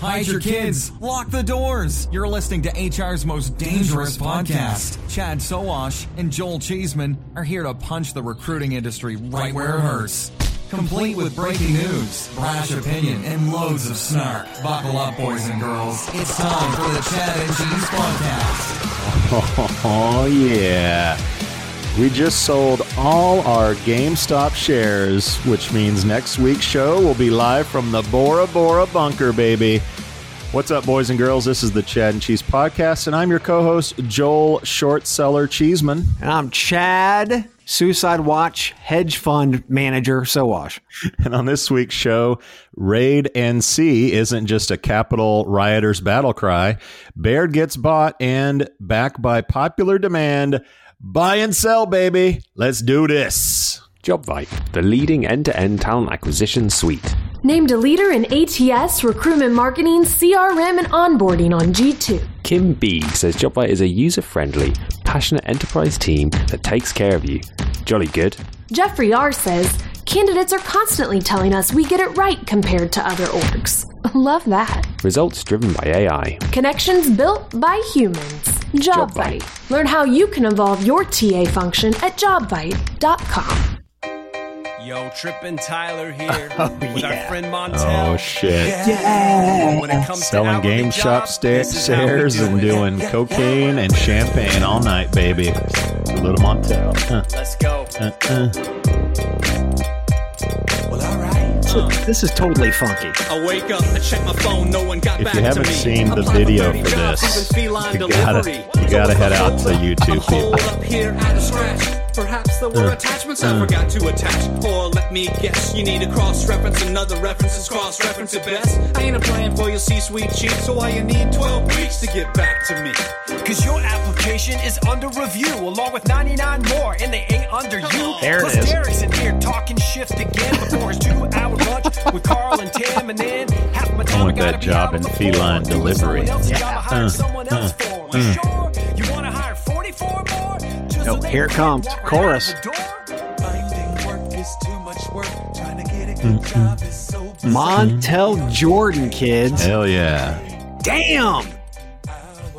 Hide your kids. Lock the doors. You're listening to HR's most dangerous podcast. Chad Sowash and Joel Cheeseman are here to punch the recruiting industry right where it hurts. Complete with breaking news, brash opinion, and loads of snark. Buckle up, boys and girls. It's time for the Chad and Cheese podcast. Oh, yeah. We just sold all our GameStop shares, which means next week's show will be live from the Bora Bora bunker, baby. What's up, boys and girls? This is the Chad and Cheese Podcast, and I'm your co host, Joel Shortseller Cheeseman. And I'm Chad, Suicide Watch hedge fund manager, Sowash. And on this week's show, Radancy isn't just a capital rioters battle cry. Bayard gets bought and, back by popular demand, buy and sell, baby. Let's do this. JobVite, the leading end-to-end talent acquisition suite. Named a leader in ATS, recruitment marketing, CRM, and onboarding on G2. Kim B says JobVite is a user-friendly, passionate enterprise team that takes care of you. Jolly good. Jeffrey R says, candidates are constantly telling us we get it right compared to other orgs. Love that. Results driven by AI. Connections built by humans. JobVite. Learn how you can evolve your TA function at jobvite.com. Yo, Trip and Tyler here Oh, with yeah. our friend Montel. Oh, shit. Yeah. When it comes Selling hourly game shop sta- this is how we stairs do and it. doing cocaine and champagne all night, baby. A little Montel. Uh, Let's go. uh, uh. Well, all right. So this is totally funky. I wake up, I check my phone, no one got If back you to haven't me. seen the Apply for video for jobs, this, even feline you gotta- delivery. you gotta head out to YouTube, people. Up here at a scratch. Perhaps there were Uh, attachments uh. I forgot to attach. Or let me guess, you need to cross-reference another references, cross-reference at best. I ain't applying for your C-suite chief, so why you need 12 weeks to get back to me? Cause your application is under review, along with 99 more, and they ain't under you. There Plus, is. Derek's in here talking shift again before his two-hour lunch with Carl and Tim, and then half my time want I gotta that job in feline delivery. Yeah. job I hired Uh, uh, sure So here it comes. Chorus. out the door? Finding work is too much work. Trying to get a good job is so Montel Jordan, kids. Hell yeah. Damn!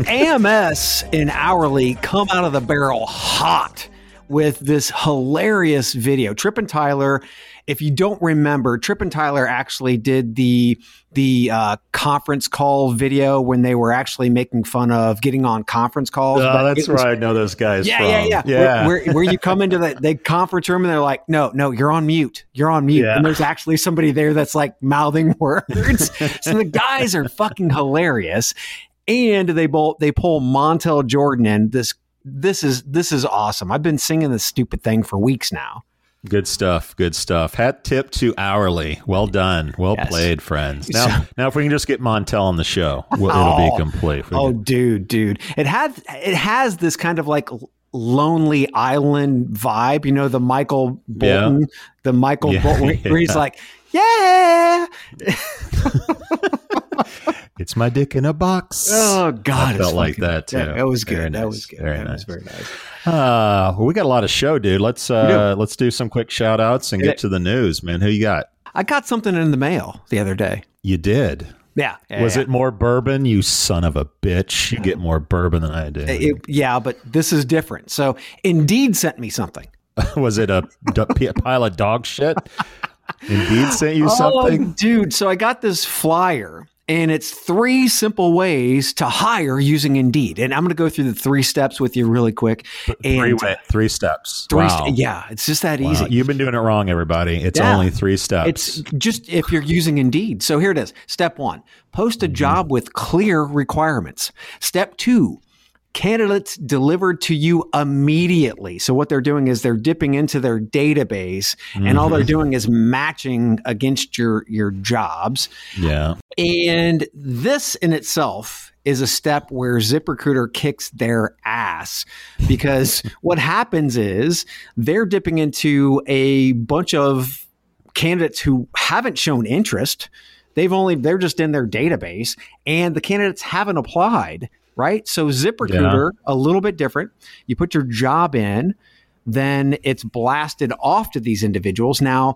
AMS and Hourly come out of the barrel hot with this hilarious video. Trip and Tyler, if you don't remember, Trip and Tyler actually did the the uh, conference call video when they were actually making fun of getting on conference calls. Oh, that's was- where I know those guys Yeah, from. yeah, yeah, Yeah. Where, where, where you come into the, the conference room and they're like, no, no, you're on mute. You're on mute. Yeah. And there's actually somebody there that's like mouthing words. so the guys are fucking hilarious. And they both they pull Montel Jordan in. This this is this is awesome. I've been singing this stupid thing for weeks now. Good stuff. Good stuff. Hat tip to hourly. Well done. Well Yes. played, friends. Now, now if we can just get Montel on the show, well, it'll Oh. be complete. We Oh, dude, dude. It had it has this kind of like lonely island vibe. You know, the Michael Yeah. Bolton, the Michael Yeah, Bolton, where he's like, yeah. it's my dick in a box. Oh God, I felt like fucking- that too. Yeah, it was Very good. That nice. was good. Very that nice. was very nice. Uh, well, we got a lot of show, dude. Let's uh, let's do some quick shout outs and get to the news, man. Who you got? I got something in the mail the other day. You did. Yeah, yeah, Was yeah. it more bourbon? You son of a bitch! You get more bourbon than I do. It- yeah, but this is different. So, Indeed sent me something. was it a, d- pile of dog shit? Indeed, sent you Oh, something. dude. So I got this flyer, And it's three simple ways to hire using Indeed. And I'm going to go through the three steps with you really quick. Three, And wa- three steps. three wow. st- yeah, it's just that Wow. easy. You've been doing it wrong, everybody. It's Yeah. only three steps. It's just if you're using Indeed. So here it is. Step one, post a Mm-hmm. job with clear requirements. Step two, candidates delivered to you immediately. So what they're doing is they're dipping into their database and all Mm-hmm. they're doing is matching against your your jobs. yeah. And this in itself is a step where ZipRecruiter kicks their ass because what happens is they're dipping into a bunch of candidates who haven't shown interest. They've only, they're just in their database and the candidates haven't applied, right? So ZipRecruiter, a little bit different. You put your job in, then it's blasted off to these individuals. Now,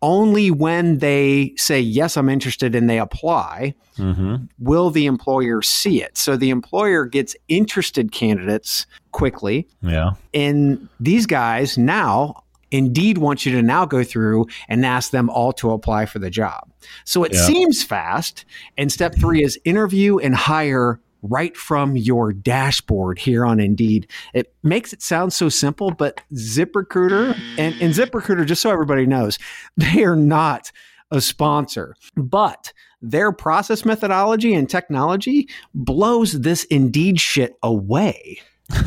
only when they say, Yes, I'm interested, and they apply, Mm-hmm. will the employer see it. So the employer gets interested candidates quickly. Yeah. And these guys now, Indeed wants you to now go through and ask them all to apply for the job. So it Yeah. seems fast. And step three is interview and hire right from your dashboard here on Indeed. It makes it sound so simple, but ZipRecruiter and, and ZipRecruiter, just so everybody knows, they are not a sponsor, but their process methodology and technology blows this Indeed shit away.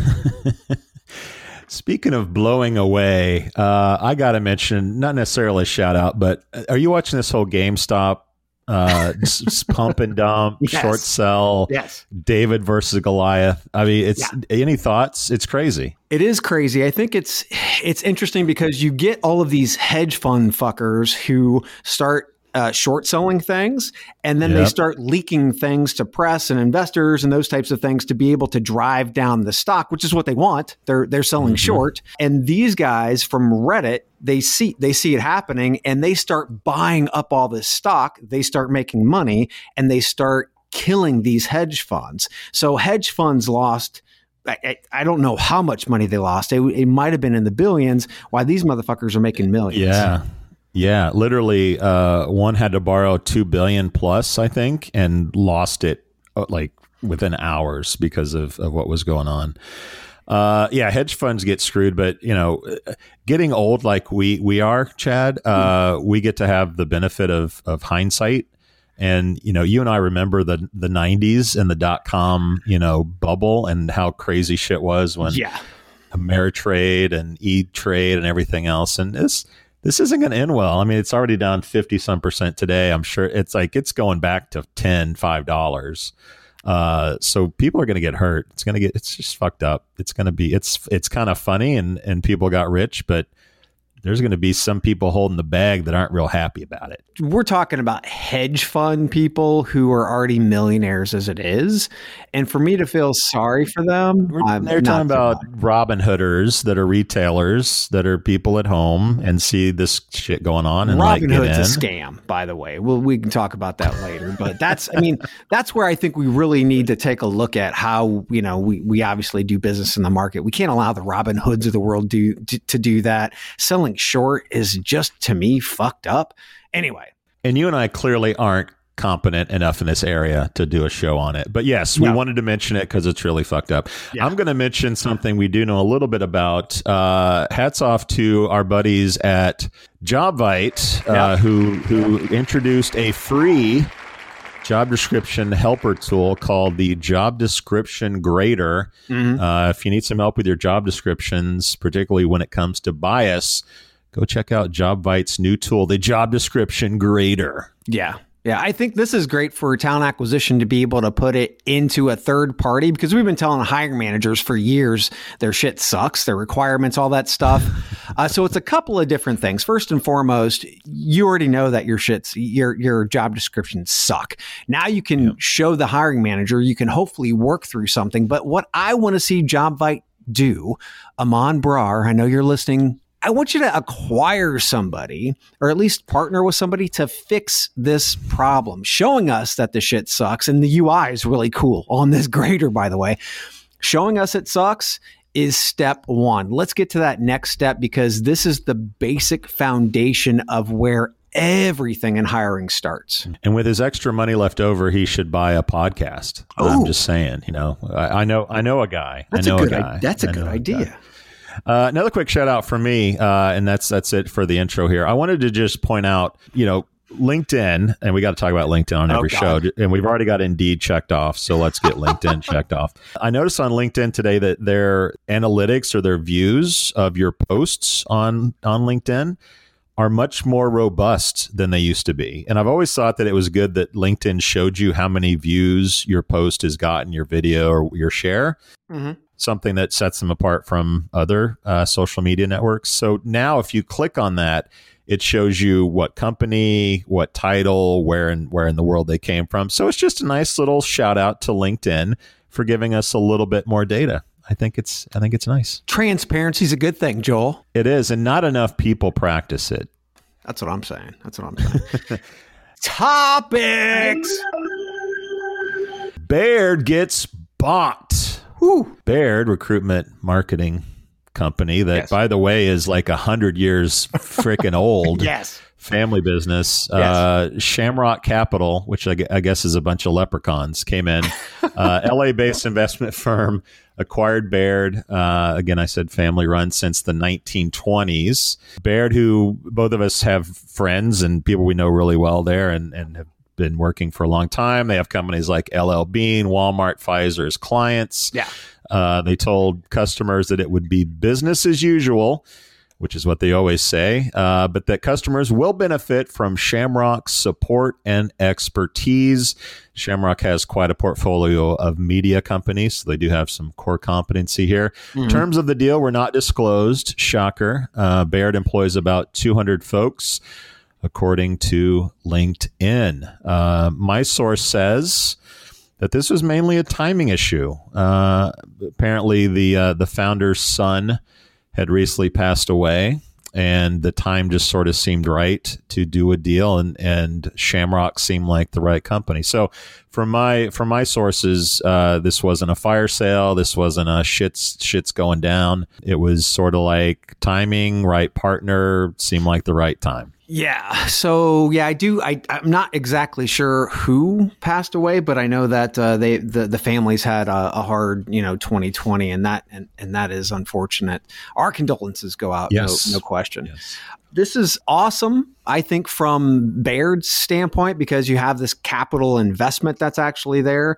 Speaking of blowing away, uh, I got to mention, not necessarily a shout out, but uh, are you watching this whole GameStop uh, s- s- pump and dump, Yes. short sell, Yes. David versus Goliath? I mean, it's any thoughts? It's crazy. It is crazy. I think it's it's interesting because you get all of these hedge fund fuckers who start uh, short selling things, and then they start leaking things to press and investors and those types of things to be able to drive down the stock, which is what they want. They're they're selling short, and these guys from Reddit they see they see it happening, and they start buying up all this stock. They start making money, and they start killing these hedge funds. So hedge funds lost. I, I, I don't know how much money they lost. It, it might have been in the billions. Why these motherfuckers are making millions? Yeah. Yeah, literally, uh, one had to borrow two billion plus, I think, and lost it uh, like within hours because of, of what was going on. Uh, yeah, hedge funds get screwed, but you know, getting old like we we are, Chad, uh, we get to have the benefit of of hindsight. And you know, you and I remember the the '90s and the dot com, you know, bubble and how crazy shit was when Yeah. Ameritrade and E Trade and everything else. And this this isn't going to end well. I mean, it's already down fifty some percent today. I'm sure it's like it's going back to 10 five dollars. Uh, so people are going to get hurt. It's going to get. It's just fucked up. It's going to be. It's it's kind of funny and and people got rich, but there's going to be some people holding the bag that aren't real happy about it. We're talking about hedge fund people who are already millionaires as it is. And for me to feel sorry for them, I'm They're talking about Robin Hooders that are retailers that are people at home and see this shit going on and Robin like Hood's a scam, by the way. Well, we can talk about that later. But that's, I mean, that's where I think we really need to take a look at how, you know, we, we obviously do business in the market. We can't allow the Robin Hoods of the world do to, to do that. Selling short is just to me fucked up. Anyway, And you and I clearly aren't competent enough in this area to do a show on it. But yes, we No. wanted to mention it because it's really fucked up. I'm going to mention something we do know a little bit about. Uh, hats off to our buddies at JobVite, uh, who who introduced a free job description helper tool called the Job Description Grader. Uh, if you need some help with your job descriptions, particularly when it comes to bias, go check out JobVite's new tool, the Job Description Grader. Yeah. Yeah, I think this is great for talent acquisition to be able to put it into a third party because we've been telling hiring managers for years their shit sucks, their requirements, all that stuff. uh, so it's a couple of different things. First and foremost, you already know that your shits, your your job descriptions suck. Now you can show the hiring manager, you can hopefully work through something. But what I want to see JobVite do, Aman Brar, I know you're listening I want you to acquire somebody or at least partner with somebody to fix this problem, showing us that the shit sucks. And the UI is really cool on this grader, by the way. Showing us it sucks is step one. Let's get to that next step because this is the basic foundation of where everything in hiring starts. And with his extra money left over, he should buy a podcast. I'm just saying, you know, I, I know, I know a guy. That's I know a good. a i- guy. that's a I good know guy. Uh, another quick shout out for me, uh, and that's that's it for the intro here. I wanted to just point out, you know, LinkedIn, and we got to talk about LinkedIn on Oh, every show, and we've already got Indeed checked off, so let's get LinkedIn checked off. I noticed on LinkedIn today that their analytics or their views of your posts on on LinkedIn are much more robust than they used to be. And I've always thought that it was good that LinkedIn showed you how many views your post has gotten, your video or your share Mhm. Something that sets them apart from other uh, social media networks. So now, if you click on that, it shows you what company, what title, where in where in the world they came from. So it's just a nice little shout out to LinkedIn for giving us a little bit more data. I think it's I think it's nice. Transparency is a good thing, Joel. It is, and not enough people practice it. That's what I'm saying. That's what I'm saying. Topics. Bayard gets bought. Whew. Bayard Recruitment Marketing Company, that Yes. by the way is like a hundred years freaking old. Yes. family business. Uh, Shamrock Capital, which I, I guess is a bunch of leprechauns, came in. Uh, LA based investment firm acquired Bayard. Uh, again, I said family run since the 1920s. Bayard, who both of us have friends and people we know really well there and, and have been working for a long time. They have companies like LL Bean, Walmart, Pfizer as clients. Yeah. Uh, they told customers that it would be business as usual which is what they always say, uh, but that customers will benefit from Shamrock's support and expertise. Shamrock has quite a portfolio of media companies, so they do have some core competency here. Terms of the deal were not disclosed. Shocker. Uh, Bayard employs about 200 folks, according to LinkedIn. Uh, my source says that this was mainly a timing issue. Uh, apparently, the uh, the founder's son had recently passed away, and the time just sort of seemed right to do a deal, and and Shamrock seemed like the right company. So, from my from my sources, uh, this wasn't a fire sale. This wasn't a shits shits going down. It was sort of like timing, right partner, seemed like the right time. Yeah. So yeah, I do. I I'm not exactly sure who passed away, but I know that uh, they the the families had a, a hard you know 2020, and that and, and that is unfortunate. Our condolences go out. Yes. No, no question. This is awesome. I think from Bayard's standpoint because you have this capital investment that's actually there.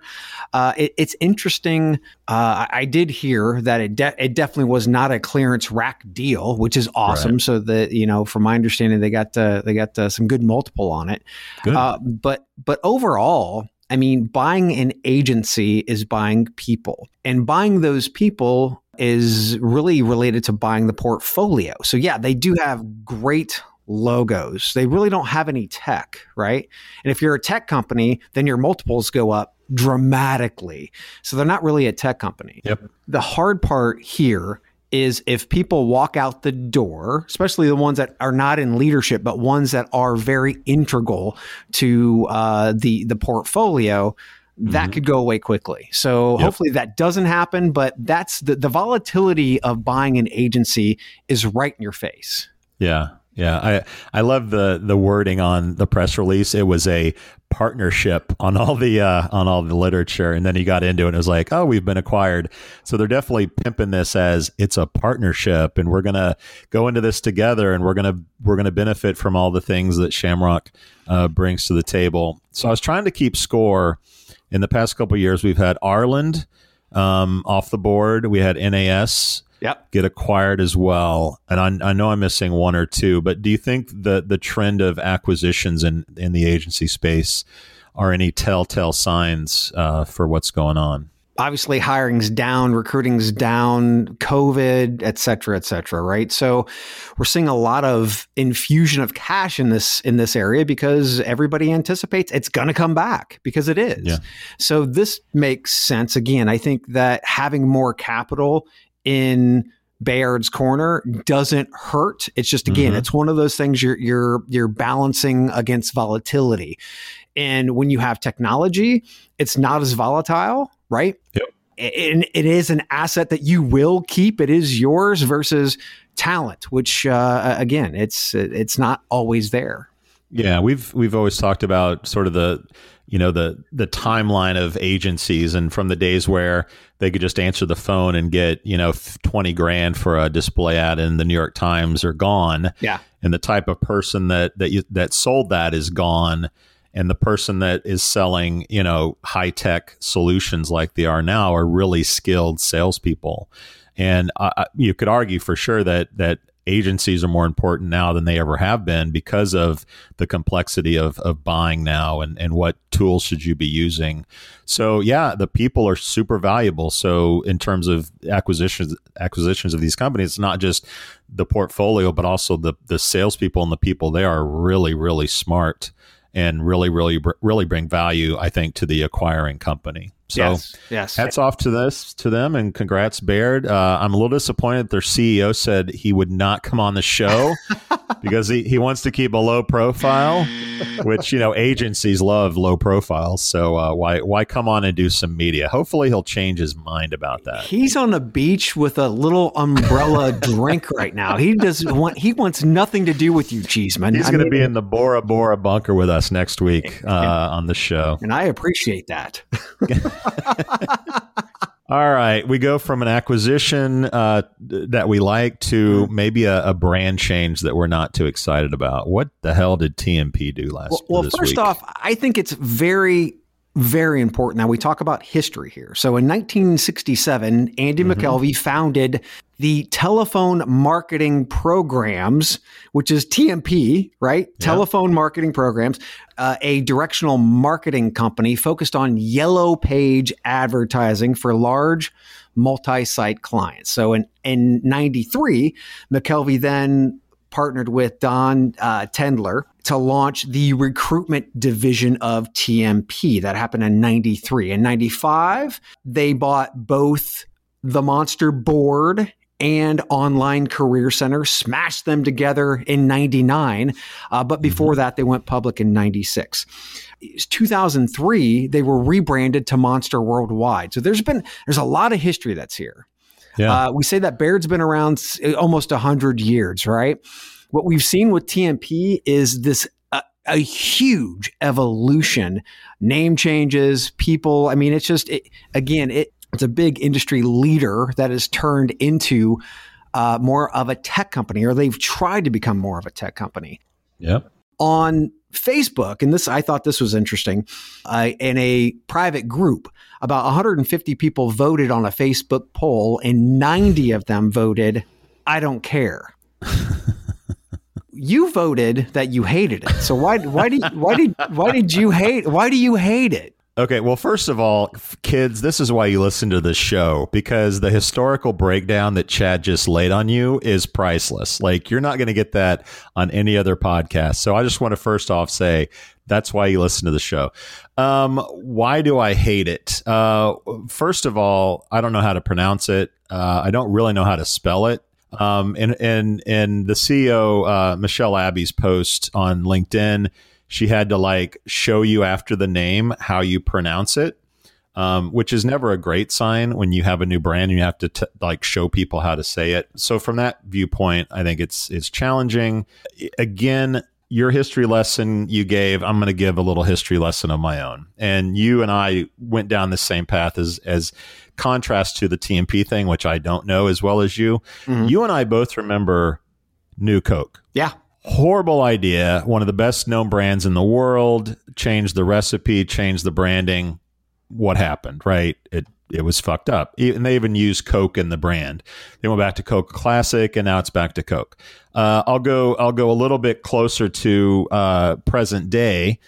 Uh, it, it's interesting. Uh, I, did hear that it de- it definitely was not a clearance rack deal, which is awesome. So that you know, from my understanding, they got uh, they got uh, some good multiple on it. Good. Uh, but but overall, I mean, buying an agency is buying people, and buying those people is really related to buying the portfolio. So yeah, they do have great logos. They really don't have any tech, right? And if you're a tech company, then your multiples go up dramatically. So they're not really a tech company. Yep. The hard part here is if people walk out the door, especially the ones that are not in leadership, but ones that are very integral to uh, the the portfolio, that could go away quickly. So Yep. hopefully that doesn't happen. But that's the the volatility of buying an agency is right in your face. Yeah. Yeah. I, I love the, the wording on the press release. It was a partnership on all the, uh, on all the literature. And then he got into it and it was like, oh, we've been acquired. So they're definitely pimping this as it's a partnership and we're going to go into this together and we're going to, we're to benefit from all the things that Shamrock, uh, brings to the table. So I was trying to keep score in the past couple of years. We've had Arland, um, off the board. We had NAS, Yep. get acquired as well. And I, I know I'm missing one or two, but do you think the the trend of acquisitions in in the agency space are any telltale signs uh, for what's going on? Obviously hiring's down, recruiting's down, COVID, et cetera, et cetera, right? So we're seeing a lot of infusion of cash in this in this area because everybody anticipates it's gonna come back because it is. Yeah. So this makes sense. Again, I think that having more capital in Bayard's corner doesn't hurt. It's just again, Mhm. it's one of those things you're you're you're balancing against volatility. And when you have technology, it's not as volatile, right? Yep. And it is an asset that you will keep. It is yours versus talent, which uh, again, it's it's not always there. Yeah, we've we've always talked about sort of the you know the the timeline of agencies and from the days where they could just answer the phone and get you know 20 grand for a display ad in the New York Times are gone. Yeah. And the type of person that that you, that sold that is gone and the person that is selling, you know, high tech solutions like they are now are really skilled salespeople. And uh, you could argue for sure that that agencies are more important now than they ever have been because of the complexity of, of buying now and, and what tools should you be using. So yeah, the people are super valuable. So in terms of acquisitions acquisitions of these companies, it's not just the portfolio, but also the the salespeople and the people. They are really, really smart and really, really, really bring value, I think, to the acquiring company. So, yes, yes. hats off to this to them, and congrats, Bayard. Uh, I'm a little disappointed. Their CEO said he would not come on the show because he, he wants to keep a low profile, which you know agencies love low profiles. So uh, why why come on and do some media? Hopefully, he'll change his mind about that. He's on the beach with a little umbrella drink right now. He does want he wants nothing to do with you, Cheeseman. He's going to be in the Bora Bora bunker with us next week uh, on the show, and I appreciate that. All right, we go from an acquisition uh, that we like to Mm-hmm. maybe a, a brand change that we're not too excited about. What the hell did TMP do last? Well, well first week? off, I think it's very, very important. Now we talk about history here. So in 1967, Andy Mm-hmm. McKelvey founded the Telephone Marketing Programs, which is TMP, right? Telephone Marketing Programs, uh, a directional marketing company focused on yellow page advertising for large multi-site clients. So in in 93, McKelvey then partnered with Don uh, Tendler to launch the recruitment division of TMP. That happened in 93. In 95, they bought both the Monster Board and Online Career Center, smashed them together in 99. Uh, but before that, they went public in 96. 2003, they were rebranded to Monster Worldwide. So there's been, there's a lot of history that's here. Yeah. Uh, we say that Bayard's been around s- almost 100 years, right? What we've seen with TMP is this uh, a huge evolution, name changes, people. I mean, it's just, it, again, it, it's a big industry leader that has turned into uh, more of a tech company, or they've tried to become more of a tech company yep. on Facebook, and this I thought this was interesting. Uh, in a private group, about 150 people voted on a Facebook poll, and 90 of them voted, "I don't care." you voted that you hated it. So why why did why did why did you hate why do you hate it? Okay, well, first of all, kids, this is why you listen to this show because the historical breakdown that Chad just laid on you is priceless. Like, you're not going to get that on any other podcast. So, I just want to first off say that's why you listen to the show. Um, why do I hate it? Uh, first of all, I don't know how to pronounce it, uh, I don't really know how to spell it. Um, and, and, and the CEO, uh, Michelle Abbey's post on LinkedIn, she had to like show you after the name how you pronounce it, um, which is never a great sign when you have a new brand and you have to t- like show people how to say it. So from that viewpoint, I think it's it's challenging. Again, your history lesson you gave, I'm going to give a little history lesson of my own. And you and I went down the same path as as contrast to the TMP thing, which I don't know as well as you. You and I both remember New Coke Yeah. Horrible idea. One of the best known brands in the world. Changed the recipe, changed the branding. What happened? Right? It it was fucked up. And they even used Coke in the brand. They went back to Coke Classic, and now it's back to Coke. Uh, I'll go. I'll go a little bit closer to uh, present day.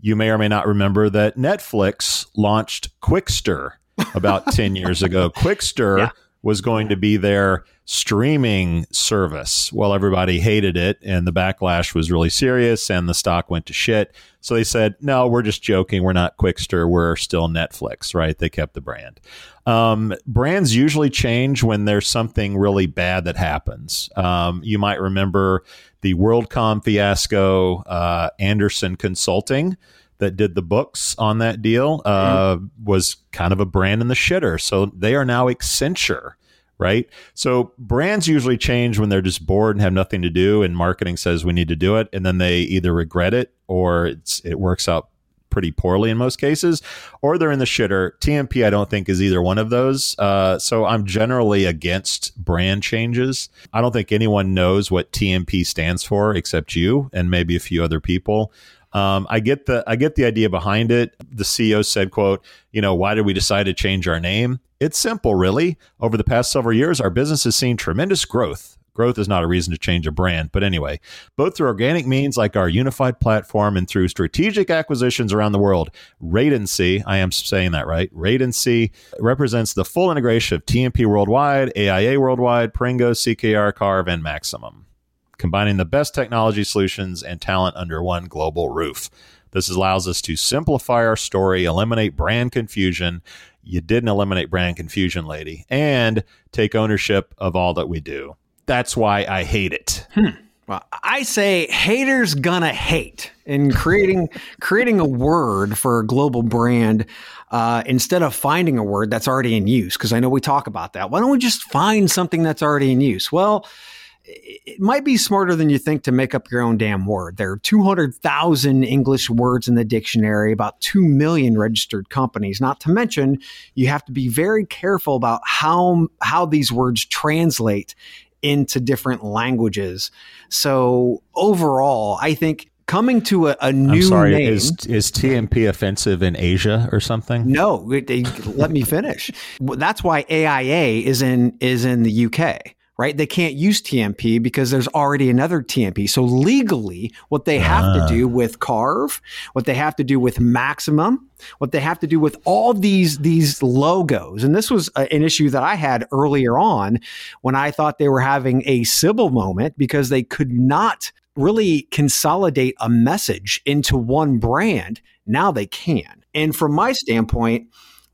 You may or may not remember that Netflix launched Qwikster about ten years ago. Qwikster was going to be their streaming service. Well, everybody hated it, and the backlash was really serious, and the stock went to shit. So they said, "No, we're just joking. We're not Qwikster. We're still Netflix." Right? They kept the brand. Um, brands usually change when there's something really bad that happens. Um, you might remember the WorldCom fiasco, uh, Andersen Consulting that did the books on that deal uh, was kind of a brand in the shitter. So they are now Accenture, right? So brands usually change when they're just bored and have nothing to do, and marketing says we need to do it, and then they either regret it or it's it works out pretty poorly in most cases, or they're in the shitter. TMP, I don't think, is either one of those. Uh, so I'm generally against brand changes. I don't think anyone knows what TMP stands for except you and maybe a few other people. Um, I get the I get the idea behind it. The CEO said, "quote You know, why did we decide to change our name? It's simple, really. Over the past several years, our business has seen tremendous growth. Growth is not a reason to change a brand, but anyway, both through organic means like our unified platform and through strategic acquisitions around the world. Radancy, I am saying that right. Radancy represents the full integration of TMP Worldwide, AIA Worldwide, Pringo, CKR, Carve, and Maximum combining the best technology solutions and talent under one global roof. This allows us to simplify our story, eliminate brand confusion. You didn't eliminate brand confusion, lady, and take ownership of all that we do. That's why I hate it. Hmm. Well, I say haters gonna hate in creating creating a word for a global brand uh, instead of finding a word that's already in use. Because I know we talk about that. Why don't we just find something that's already in use? Well, it might be smarter than you think to make up your own damn word. There are 200,000 English words in the dictionary, about 2 million registered companies. Not to mention, you have to be very careful about how, how these words translate into different languages. So overall, I think coming to a, a new I'm sorry, name, is is TMP offensive in Asia or something? No, let me finish. That's why AIA is in is in the UK right? They can't use TMP because there's already another TMP. So legally, what they have to do ah. with Carve, what they have to do with Maximum, what they have to do with all these these logos, and this was a, an issue that I had earlier on when I thought they were having a Sybil moment because they could not really consolidate a message into one brand. Now they can. And from my standpoint,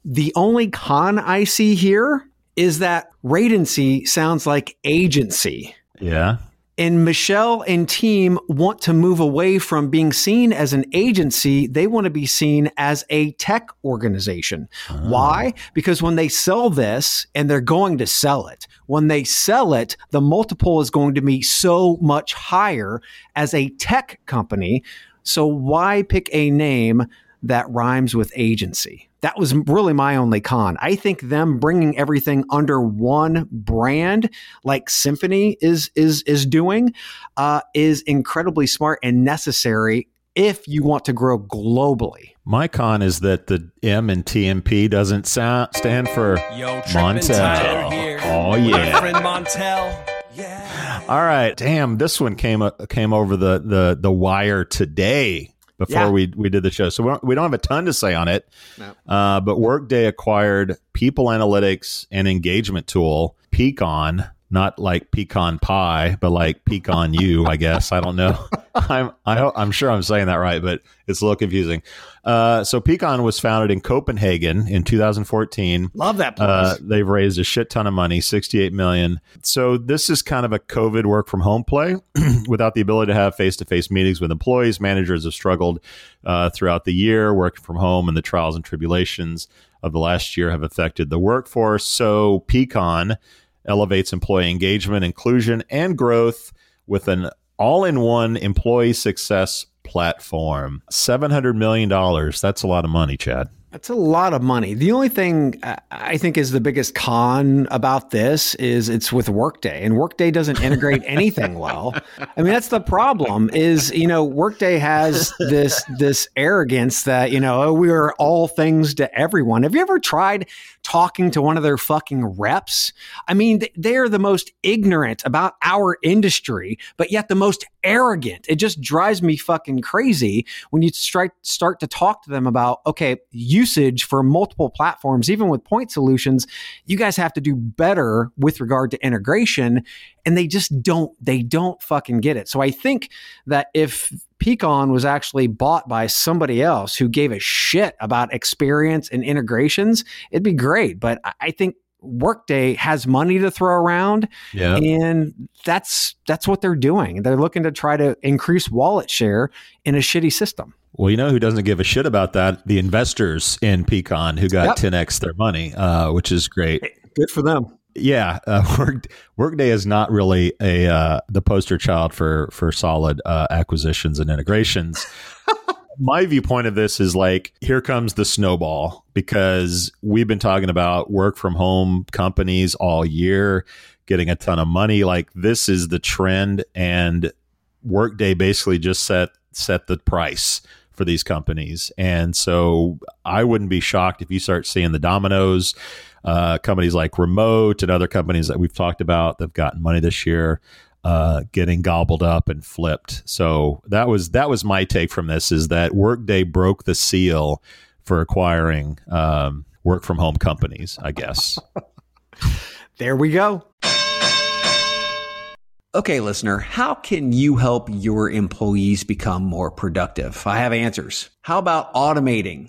the only con I see here is that Radancy sounds like agency. Yeah. And Michelle and team want to move away from being seen as an agency. They want to be seen as a tech organization. Oh. Why? Because when they sell this and they're going to sell it, when they sell it, the multiple is going to be so much higher as a tech company. So why pick a name that rhymes with agency? That was really my only con. I think them bringing everything under one brand, like Symphony is is is doing, uh, is incredibly smart and necessary if you want to grow globally. My con is that the M and TMP doesn't sound, stand for Yo, Montel. Oh yeah, my friend Montel. Yeah. All right. Damn, this one came uh, came over the the the wire today before yeah. we we did the show. So we don't, we don't have a ton to say on it. No. Uh, but Workday acquired people analytics and engagement tool Peakon not like pecan pie, but like pecan you, I guess. I don't know. I'm I am sure I'm saying that right, but it's a little confusing. Uh, so pecan was founded in Copenhagen in 2014. Love that place. Uh, they've raised a shit ton of money, 68 million. So this is kind of a COVID work from home play without the ability to have face to face meetings with employees. Managers have struggled uh, throughout the year working from home, and the trials and tribulations of the last year have affected the workforce. So Peakon elevates employee engagement, inclusion, and growth with an all in one employee success platform. $700 million. That's a lot of money, Chad. That's a lot of money. The only thing I think is the biggest con about this is it's with Workday, and Workday doesn't integrate anything well. I mean, that's the problem. Is you know Workday has this this arrogance that you know oh, we are all things to everyone. Have you ever tried talking to one of their fucking reps? I mean, they are the most ignorant about our industry, but yet the most arrogant. It just drives me fucking crazy when you start start to talk to them about okay. Usage for multiple platforms, even with point solutions, you guys have to do better with regard to integration. And they just don't, they don't fucking get it. So I think that if Peakon was actually bought by somebody else who gave a shit about experience and integrations, it'd be great. But I think Workday has money to throw around, yeah. and that's that's what they're doing. They're looking to try to increase wallet share in a shitty system. Well, you know who doesn't give a shit about that? The investors in Peakon who got yep. 10x their money, uh, which is great. Good for them. Yeah, uh, work Workday is not really a uh, the poster child for for solid uh, acquisitions and integrations. My viewpoint of this is like here comes the snowball because we've been talking about work from home companies all year getting a ton of money. Like this is the trend, and Workday basically just set set the price for these companies. And so I wouldn't be shocked if you start seeing the dominoes, uh, companies like Remote and other companies that we've talked about that've gotten money this year. Uh, getting gobbled up and flipped. So that was that was my take from this is that Workday broke the seal for acquiring um, work from home companies. I guess. there we go. Okay, listener, how can you help your employees become more productive? I have answers. How about automating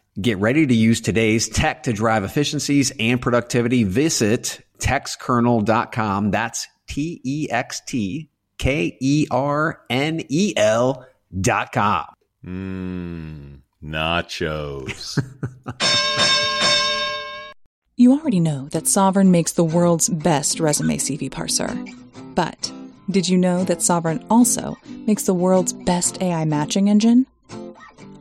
get ready to use today's tech to drive efficiencies and productivity. Visit textkernel.com. That's T E X T K E R N E L dot com. Mmm, nachos. you already know that Sovren makes the world's best resume CV parser. But did you know that Sovren also makes the world's best AI matching engine?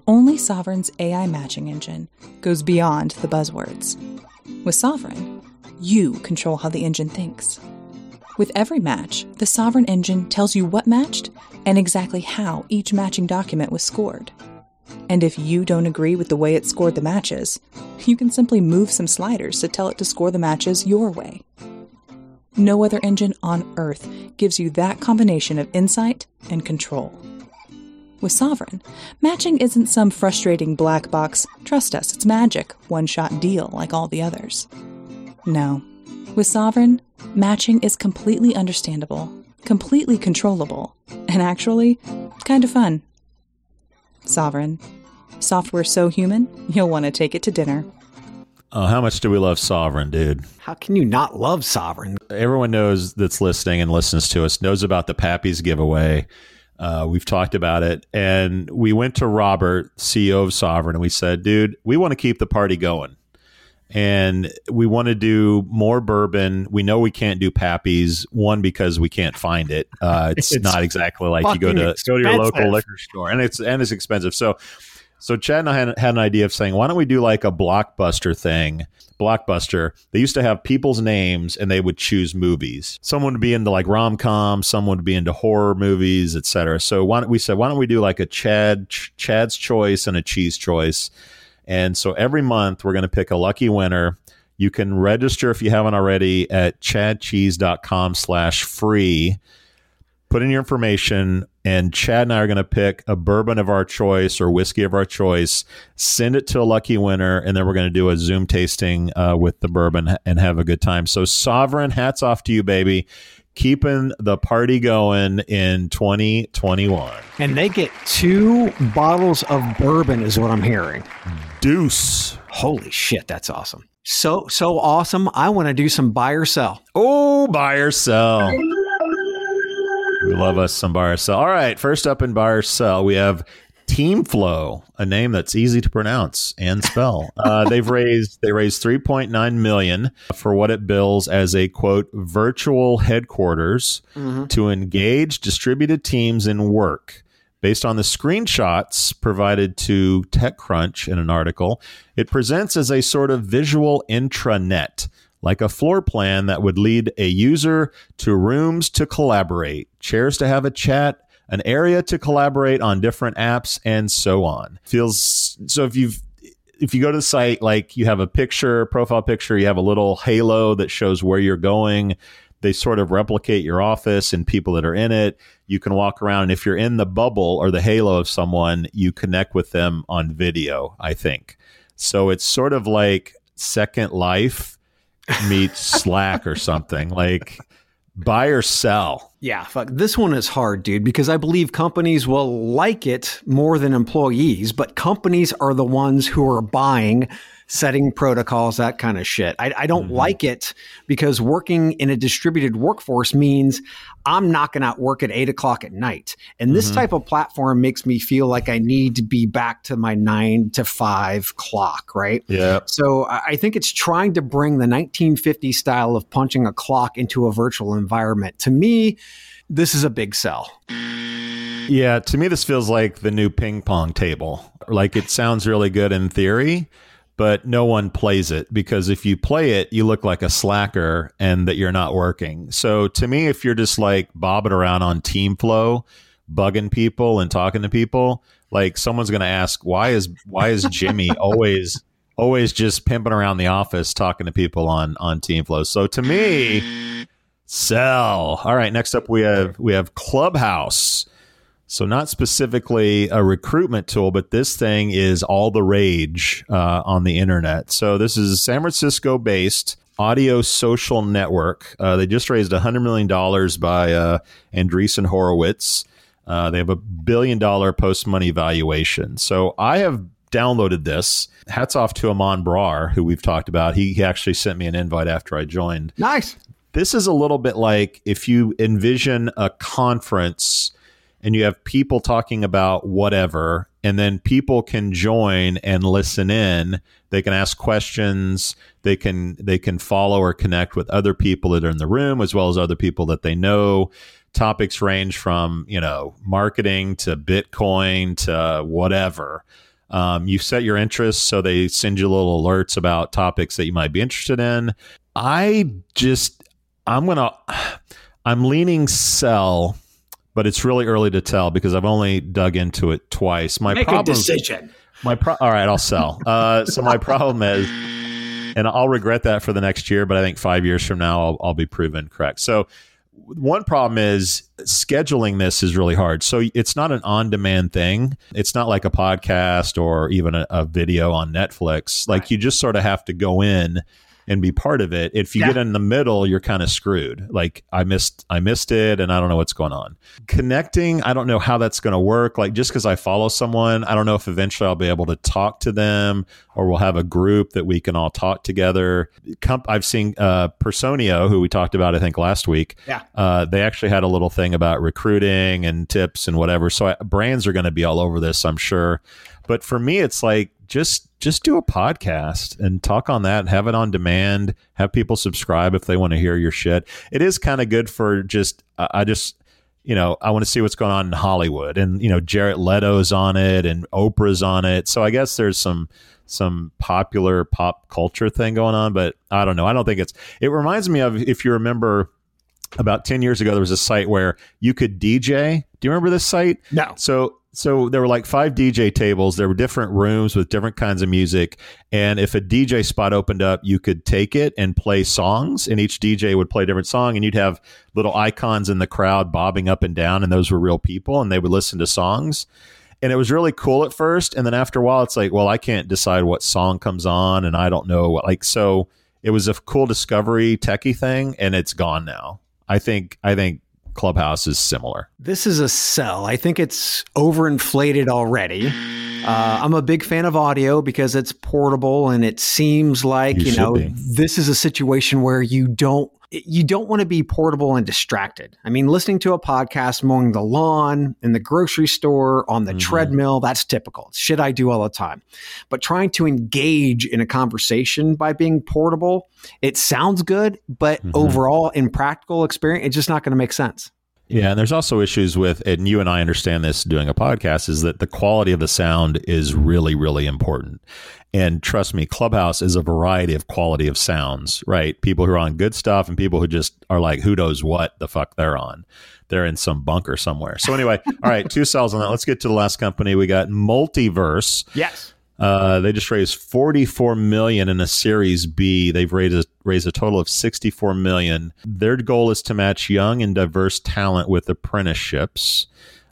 Only Sovren's AI matching engine goes beyond the buzzwords. With Sovren, you control how the engine thinks. With every match, the Sovren engine tells you what matched and exactly how each matching document was scored. And if you don't agree with the way it scored the matches, you can simply move some sliders to tell it to score the matches your way. No other engine on Earth gives you that combination of insight and control. With Sovren. matching isn't some frustrating black box, trust us, it's magic, one shot deal like all the others. No. With Sovren, matching is completely understandable, completely controllable, and actually, kind of fun. Sovren. Software so human, you'll want to take it to dinner. Oh, how much do we love Sovren, dude? How can you not love Sovren? Everyone knows that's listening and listens to us knows about the Pappies giveaway. Uh, we've talked about it. And we went to Robert, CEO of Sovren, and we said, dude, we want to keep the party going. And we want to do more bourbon. We know we can't do Pappies. One because we can't find it. Uh, it's, it's, not exactly like you go to go to your local liquor store, and it's and it's expensive. So so Chad and I had, an idea of saying, why don't we do like a blockbuster thing? Blockbuster. They used to have people's names and they would choose movies. Someone would be into like rom com, someone would be into horror movies, etc. So why don't we said, why don't we do like a Chad Chad's choice and a cheese choice? And so every month we're going to pick a lucky winner. You can register if you haven't already at chadcheese.com slash free put in your information, and Chad and I are going to pick a bourbon of our choice or whiskey of our choice, send it to a lucky winner, and then we're going to do a Zoom tasting uh, with the bourbon and have a good time. So, Sovren, hats off to you, baby. Keeping the party going in 2021. And they get two bottles of bourbon, is what I'm hearing. Deuce. Holy shit, that's awesome. So, so awesome. I want to do some buy or sell. Oh, buy or sell. We love us some buy or sell. All right, first up in buy or sell, we have Teamflow, a name that's easy to pronounce and spell. Uh, they've raised they raised 3.9 million for what it bills as a quote virtual headquarters Mm-hmm. to engage distributed teams in work. Based on the screenshots provided to TechCrunch in an article, it presents as a sort of visual intranet, like a floor plan that would lead a user to rooms to collaborate, chairs to have a chat, an area to collaborate on different apps, and so on. Feels so if you've if you go to the site, like you have a picture, profile picture, you have a little halo that shows where you're going. They sort of replicate your office and people that are in it. You can walk around, and if you're in the bubble or the halo of someone, you connect with them on video, I think. So it's sort of like Second Life meets Slack or something. Like buy or sell. Yeah, fuck. This one is hard, dude, because I believe companies will like it more than employees, but companies are the ones who are buying, setting protocols, that kind of shit. I, I don't mm-hmm. like it because working in a distributed workforce means I'm knocking out work at eight o'clock at night. And this mm-hmm. type of platform makes me feel like I need to be back to my nine to five clock, right? Yeah. So I I think it's trying to bring the 1950 style of punching a clock into a virtual environment. To me, this is a big sell. Yeah, to me, this feels like the new ping pong table. Like it sounds really good in theory, but no one plays it because if you play it, you look like a slacker and that you're not working. So to me, if you're just like bobbing around on Teamflow, bugging people and talking to people, like someone's going to ask, why is why is Jimmy always always just pimping around the office talking to people on on Teamflow? So to me, sell. All right, next up we have we have Clubhouse. So not specifically a recruitment tool, but this thing is all the rage uh, on the internet. So this is a San Francisco based audio social network. Uh, they just raised $100 million by uh, Andreessen Horowitz. Uh, they have a billion dollar post money valuation. So I have downloaded this. Hats off to Aman Brar, who we've talked about. He, he actually sent me an invite after I joined. Nice. This is a little bit like if you envision a conference and you have people talking about whatever, and then people can join and listen in. They can ask questions. They can they can follow or connect with other people that are in the room, as well as other people that they know. Topics range from you know marketing to Bitcoin to whatever. Um, you set your interests, so they send you little alerts about topics that you might be interested in. I just I'm gonna I'm leaning sell but it's really early to tell because I've only dug into it twice. My Make problem, a decision. My pro- all right, I'll sell. Uh, so my problem is, and I'll regret that for the next year, but I think five years from now I'll, I'll be proven correct. So one problem is scheduling this is really hard. So it's not an on-demand thing. It's not like a podcast or even a, a video on Netflix. Like you just sort of have to go in and be part of it. If you Yeah. get in the middle, you're kind of screwed. Like I missed I missed it and I don't know what's going on. Connecting, I don't know how that's going to work. Like just cuz I follow someone, I don't know if eventually I'll be able to talk to them or we'll have a group that we can all talk together. Com- I've seen uh Personio who we talked about I think last week. Yeah. Uh, they actually had a little thing about recruiting and tips and whatever. So I, brands are going to be all over this, I'm sure. But for me, it's like just just do a podcast and talk on that. Have it on demand. Have people subscribe if they want to hear your shit. It is kind of good for just. Uh, I just you know I want to see what's going on in Hollywood, and you know Jared Leto's on it, and Oprah's on it. So I guess there's some some popular pop culture thing going on, but I don't know. I don't think it's. It reminds me of if you remember about 10 years ago there was a site where you could DJ. Do you remember this site? No. So so there were like five DJ tables. There were different rooms with different kinds of music, and if a DJ spot opened up, you could take it and play songs, and each DJ would play a different song, and you'd have little icons in the crowd bobbing up and down, and those were real people, and they would listen to songs. And it was really cool at first, and then after a while, it's like, well, I can't decide what song comes on, and I don't know. what Like, so it was a cool discovery techie thing, and it's gone now. I think I think Clubhouse is similar. This is a sell. I think it's overinflated already. Uh, I'm a big fan of audio because it's portable and it seems like You you, know be. this is a situation where you don't you don't want to be portable and distracted. I mean, listening to a podcast, mowing the lawn, in the grocery store, on the Mhm. treadmill, that's typical. It's shit I do all the time. But trying to engage in a conversation by being portable, it sounds good, but Mhm. overall, in practical experience, it's just not going to make sense. Yeah, and there's also issues with, and you and I understand this doing a podcast, is that the quality of the sound is really, really important. And trust me, Clubhouse is a variety of quality of sounds, right? People who are on good stuff and people who just are like, who knows what the fuck they're on. They're in some bunker somewhere. So anyway, all right, two sells on that. Let's get to the last company. We got Multiverse. Yes. Uh, they just raised 44 million in a Series B. They've raised a, raised a total of 64 million. Their goal is to match young and diverse talent with apprenticeships.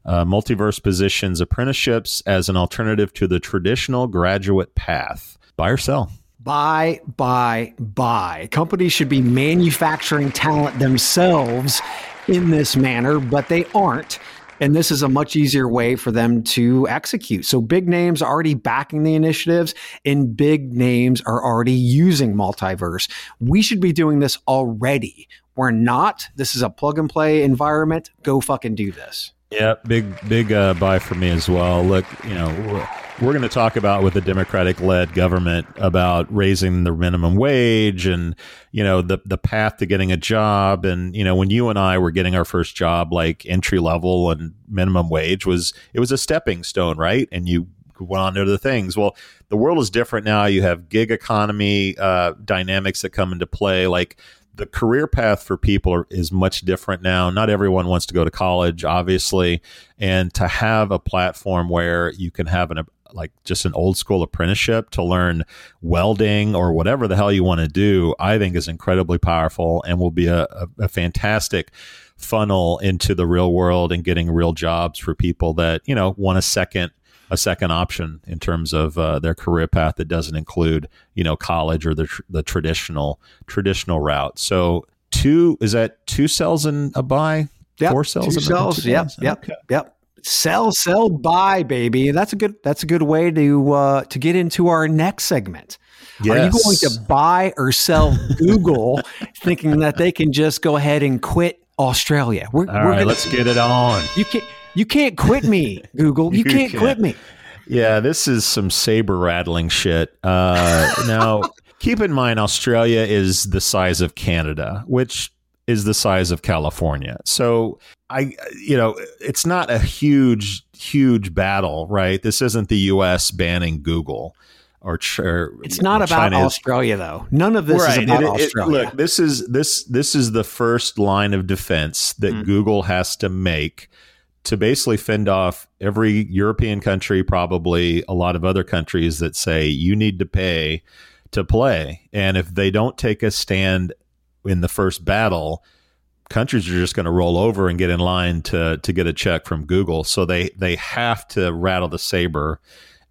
Uh, Multiverse positions apprenticeships as an alternative to the traditional graduate path. Buy or sell? Buy, buy, buy. Companies should be manufacturing talent themselves in this manner, but they aren't. And this is a much easier way for them to execute. So big names are already backing the initiatives and big names are already using multiverse. We should be doing this already. We're not. This is a plug and play environment. Go fucking do this. Yeah, big big uh, buy for me as well. Look, you know, we're, going to talk about with the Democratic led government about raising the minimum wage and you know the the path to getting a job and you know when you and I were getting our first job like entry level and minimum wage was it was a stepping stone, right? And you went on to other things. Well, the world is different now. You have gig economy uh, dynamics that come into play, like the career path for people are, is much different now. Not everyone wants to go to college, obviously, and to have a platform where you can have an like just an old school apprenticeship to learn welding or whatever the hell you want to do, I think is incredibly powerful and will be a, a, a fantastic funnel into the real world and getting real jobs for people that you know want a second a second option in terms of uh, their career path that doesn't include you know college or the tr- the traditional traditional route. So two is that two sells in a buy, Yep. four sells, Two in a- sells. two Yep. Yep. Okay. Yep. Sell, sell, buy, baby. That's a good. That's a good way to uh, to get into our next segment. Are you going to buy or sell Google, thinking that they can just go ahead and quit Australia? We're, All we're right, gonna- let's get it on. You can't. You can't quit me, Google. You You can't can't. quit me. Yeah, this is some saber rattling shit. Uh, now, keep in mind, Australia is the size of Canada, which is the size of California. So, I, you know, it's not a huge, huge battle, right? This isn't the U.S. banning Google or. Or It's not about China is- Australia, though. None of this is about It- it- Australia. look, this is this this is the first line of defense that Mm. Google has to make to basically fend off every European country, probably a lot of other countries that say you need to pay to play, and if they don't take a stand in the first battle. Countries are just going to roll over and get in line to to get a check from Google, so they they have to rattle the saber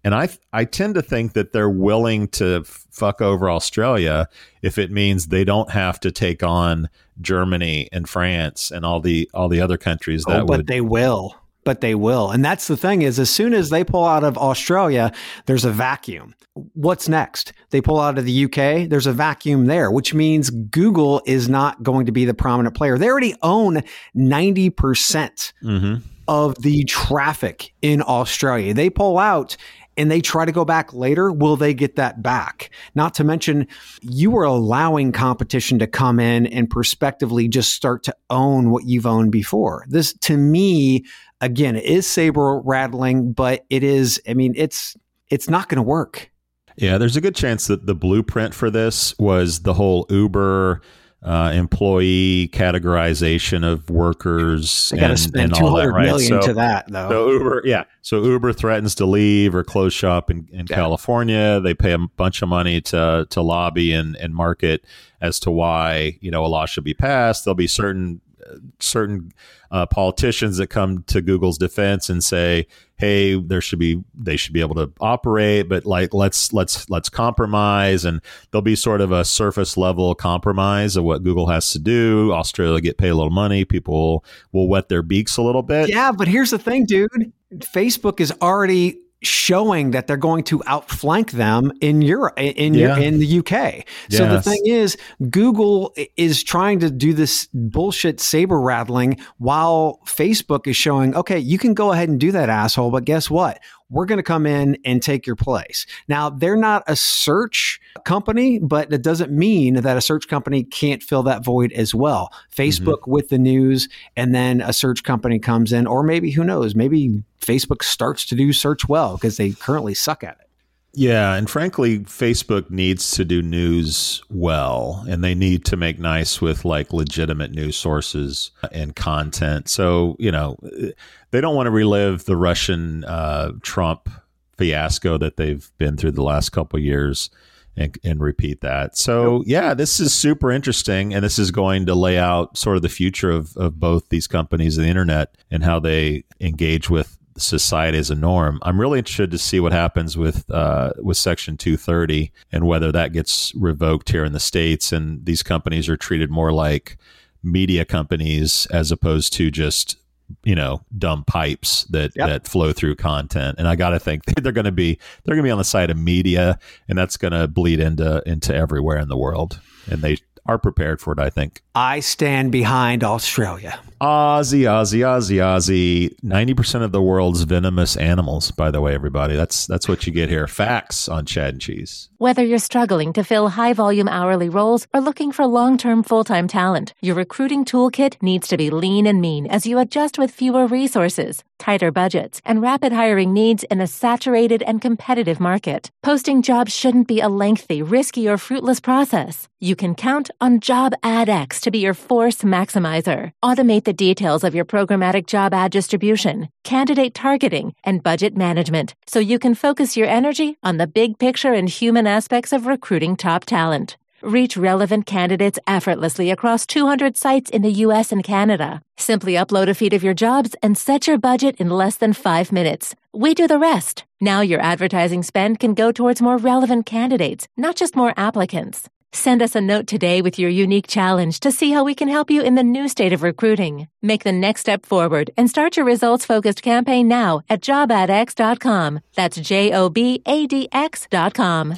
and I I tend to think that they're willing to fuck over Australia if it means they don't have to take on Germany and France and all the all the other countries that oh, but would. they will. But they will. And that's the thing is as soon as they pull out of Australia, there's a vacuum. What's next? They pull out of the UK, there's a vacuum there, which means Google is not going to be the prominent player. They already own 90% Mhm. of the traffic in Australia. They pull out and they try to go back later, will they get that back? Not to mention, you are allowing competition to come in and prospectively just start to own what you've owned before. This, to me, again, is saber rattling, but it is, I mean, it's, it's not going to work. Yeah, there's a good chance that the blueprint for this was the whole Uber uh, employee categorization of workers. They and- spend and all that, right? million So- to that, though. So Uber, yeah. So Uber threatens to leave or close shop in, in California. They pay a bunch of money to to lobby and, and market as to why you know a law should be passed. There'll be certain certain uh, politicians that come to Google's defense and say, "Hey, there should be they should be able to operate, but like let's let's let's compromise." And there'll be sort of a surface level compromise of what Google has to do. Australia get paid a little money. People will, will wet their beaks a little bit. Yeah, but here's the thing, dude. Facebook is already showing that they're going to outflank them in Europe in Yeah. in the UK. So the thing is Google is trying to do this bullshit saber rattling while Facebook is showing okay, you can go ahead and do that asshole, but guess what? We're going to come in and take your place. Now, they're not a search company, but it doesn't mean that a search company can't fill that void as well. Facebook with the news, and then a search company comes in, or maybe who knows, maybe Facebook starts to do search well because they currently suck at it. Yeah, and frankly, Facebook needs to do news well, and they need to make nice with like legitimate news sources and content. So you know, they don't want to relive the Russian uh, Trump fiasco that they've been through the last couple of years. And, and repeat that. So yeah, this is super interesting, and this is going to lay out sort of the future of, of both these companies, the internet, and how they engage with society as a norm. I'm really interested to see what happens with uh, with Section 230 and whether that gets revoked here in the states, and these companies are treated more like media companies as opposed to just you know dumb pipes that Yep. that flow through content and i got to think they're going to be they're going to be on the side of media and that's going to bleed into into everywhere in the world and they are prepared for it i think I stand behind Australia. Aussie, Ozzy, Ozzy, Ozzy. Ninety percent of the world's venomous animals. By the way, everybody, that's that's what you get here. Facts on Chad and Cheese. Whether you're struggling to fill high volume hourly roles or looking for long term full time talent, your recruiting toolkit needs to be lean and mean as you adjust with fewer resources, tighter budgets, and rapid hiring needs in a saturated and competitive market. Posting jobs shouldn't be a lengthy, risky, or fruitless process. You can count on Job AdX to be your force maximizer. Automate the details of your programmatic job ad distribution, candidate targeting, and budget management so you can focus your energy on the big picture and human aspects of recruiting top talent. Reach relevant candidates effortlessly across 200 sites in the US and Canada. Simply upload a feed of your jobs and set your budget in less than five minutes. We do the rest. Now your advertising spend can go towards more relevant candidates, not just more applicants. Send us a note today with your unique challenge to see how we can help you in the new state of recruiting. Make the next step forward and start your results focused campaign now at jobadx.com. That's J O B A D X.com.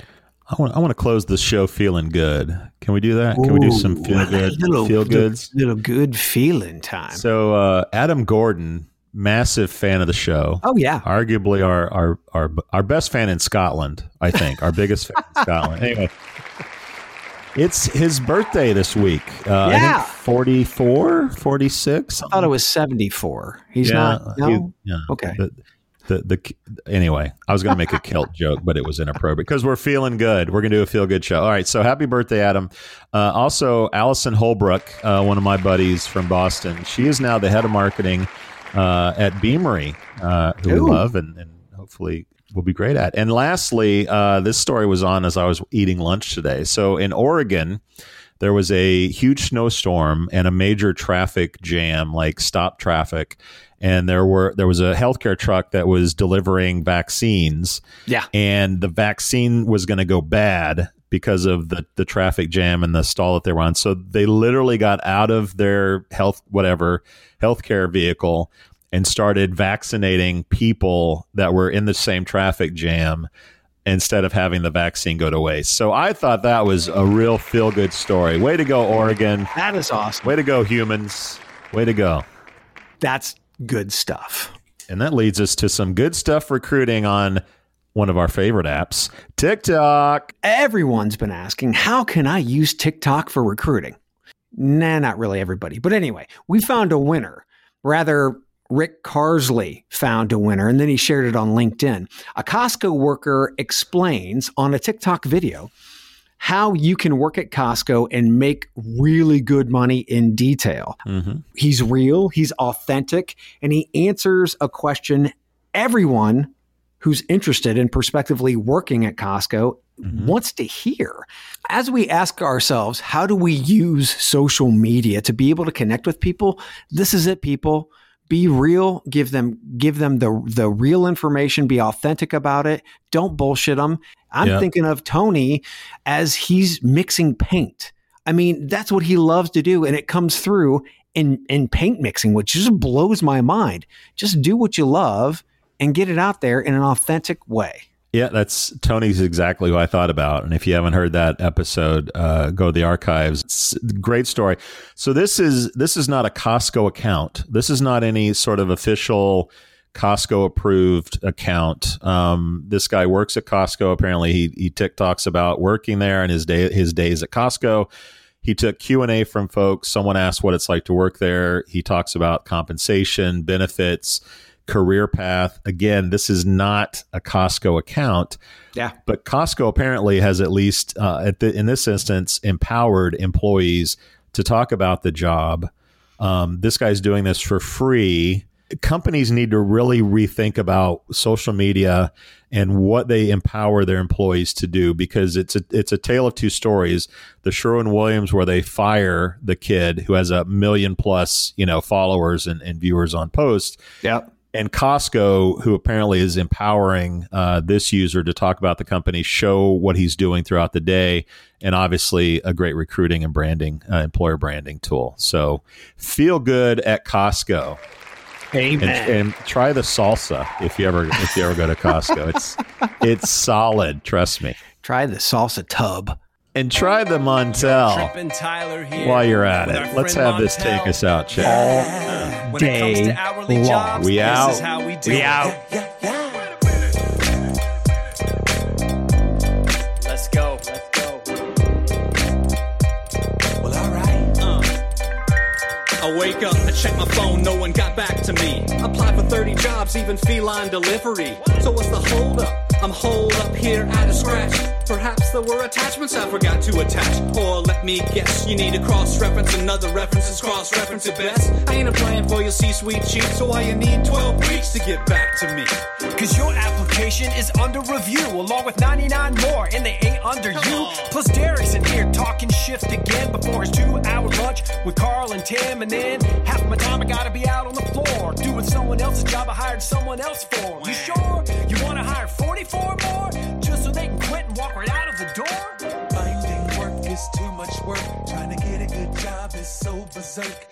I want I want to close the show feeling good. Can we do that? Can we do some feel good little, feel goods? Little, little good feeling time. So uh, Adam Gordon, massive fan of the show. oh yeah. Arguably our our our our best fan in Scotland, I think. Our biggest fan in Scotland. Anyway. It's his birthday this week. Uh, I Yeah. think 44, 46. I thought it was 74. He's Yeah, not. No? he- yeah. Okay. The, the, the anyway, I was going to make a kilt joke, but it was inappropriate because we're feeling good. We're going to do a feel good show. All right. So happy birthday, Adam. Uh, also, Allison Holbrook, uh, one of my buddies from Boston. She is now the head of marketing uh, at Beamery, uh, who Ooh. we love and, and hopefully will be great at. And lastly, uh, this story was on as I was eating lunch today. So in Oregon, there was a huge snowstorm and a major traffic jam, like stop traffic. And there were there was a healthcare truck that was delivering vaccines, Yeah. and the vaccine was going to go bad because of the the traffic jam and the stall that they were on. So they literally got out of their health whatever healthcare vehicle and started vaccinating people that were in the same traffic jam instead of having the vaccine go to waste. So I thought that was a real feel good story. Way to go, Oregon. That is awesome. Way to go, humans. Way to go. That's good stuff. And that leads us to some good stuff recruiting on one of our favorite apps, TikTok. Everyone's been asking, how can I use TikTok for recruiting? Nah, not really everybody. But anyway, we found a winner. Rather, Rick Carsley found a winner and then he shared it on LinkedIn. A Costco worker explains on a TikTok video how you can work at Costco and make really good money in detail. Mm-hmm. He's real, he's authentic, and he answers a question everyone who's interested in prospectively working at Costco wants to hear. As we ask ourselves, how do we use social media to be able to connect with people? This is it, people. Be real, give them give them the the real information, be authentic about it. Don't bullshit them. I'm Yeah. thinking of Tony as he's mixing paint. I mean, that's what he loves to do and it comes through in in paint mixing, which just blows my mind. Just do what you love and get it out there in an authentic way. Yeah, that's Tony's exactly who I thought about. And if you haven't heard that episode, uh, go to the archives. It's great story. So this is this is not a Costco account. This is not any sort of official Costco approved account. Um, this guy works at Costco. Apparently, he he TikToks about working there and his day his days at Costco. He took Q and A from folks. Someone asked what it's like to work there. He talks about compensation, benefits career path. Again, this is not a Costco account. Yeah. But Costco apparently has at least, uh, at the, in this instance, empowered employees to talk about the job. Um, this guy's doing this for free. Companies need to really rethink about social media and what they empower their employees to do because it's a it's a tale of two stories. The Sherwin Williams where they fire the kid who has a million plus you know followers and, and viewers on post. Yep and Costco, who apparently is empowering uh, this user to talk about the company, show what he's doing throughout the day, and obviously a great recruiting and branding, uh, employer branding tool. So feel good at Costco. Amen. And, and, try the salsa if you ever if you ever go to Costco. It's it's solid. Trust me. Try the salsa tub. And try the Montel while you're at it. Let's have this take us out, Chad. All day long. We out. we, we out. Let's go. Let's go. Well, all right. Uh. I wake up, I check my phone, no one got back to me. Apply for 30 jobs, even feline delivery. So what's the hold up? I'm holed up here out of scratch. Perhaps there were attachments I forgot to attach. Or let me guess, you need a cross reference another references, cross reference at best. I ain't applying for your C suite cheap, so why you need 12 weeks to get back to me? Cause your application is under review, along with 99 more, and they ain't under you. Plus, Derek's in here talking shift again before his two hour lunch with Carl and Tim. And then half my time I gotta be out on the floor doing someone else's job I hired someone else for. You sure you wanna hire 44 more and walk right out of the door? Finding work is too much work. Trying to get a good job is so berserk.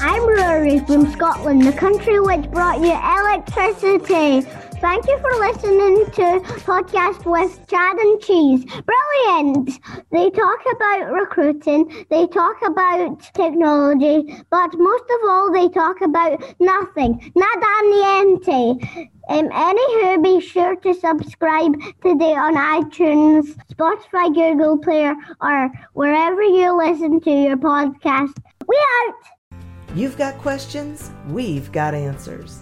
I'm Rory from Scotland, the country which brought you electricity. Thank you for listening to podcast with Chad and Cheese. Brilliant! They talk about recruiting, they talk about technology, but most of all, they talk about nothing. Nada niente. Um, anywho, be sure to subscribe today on iTunes, Spotify, Google Player, or wherever you listen to your podcast. We out! You've got questions, we've got answers.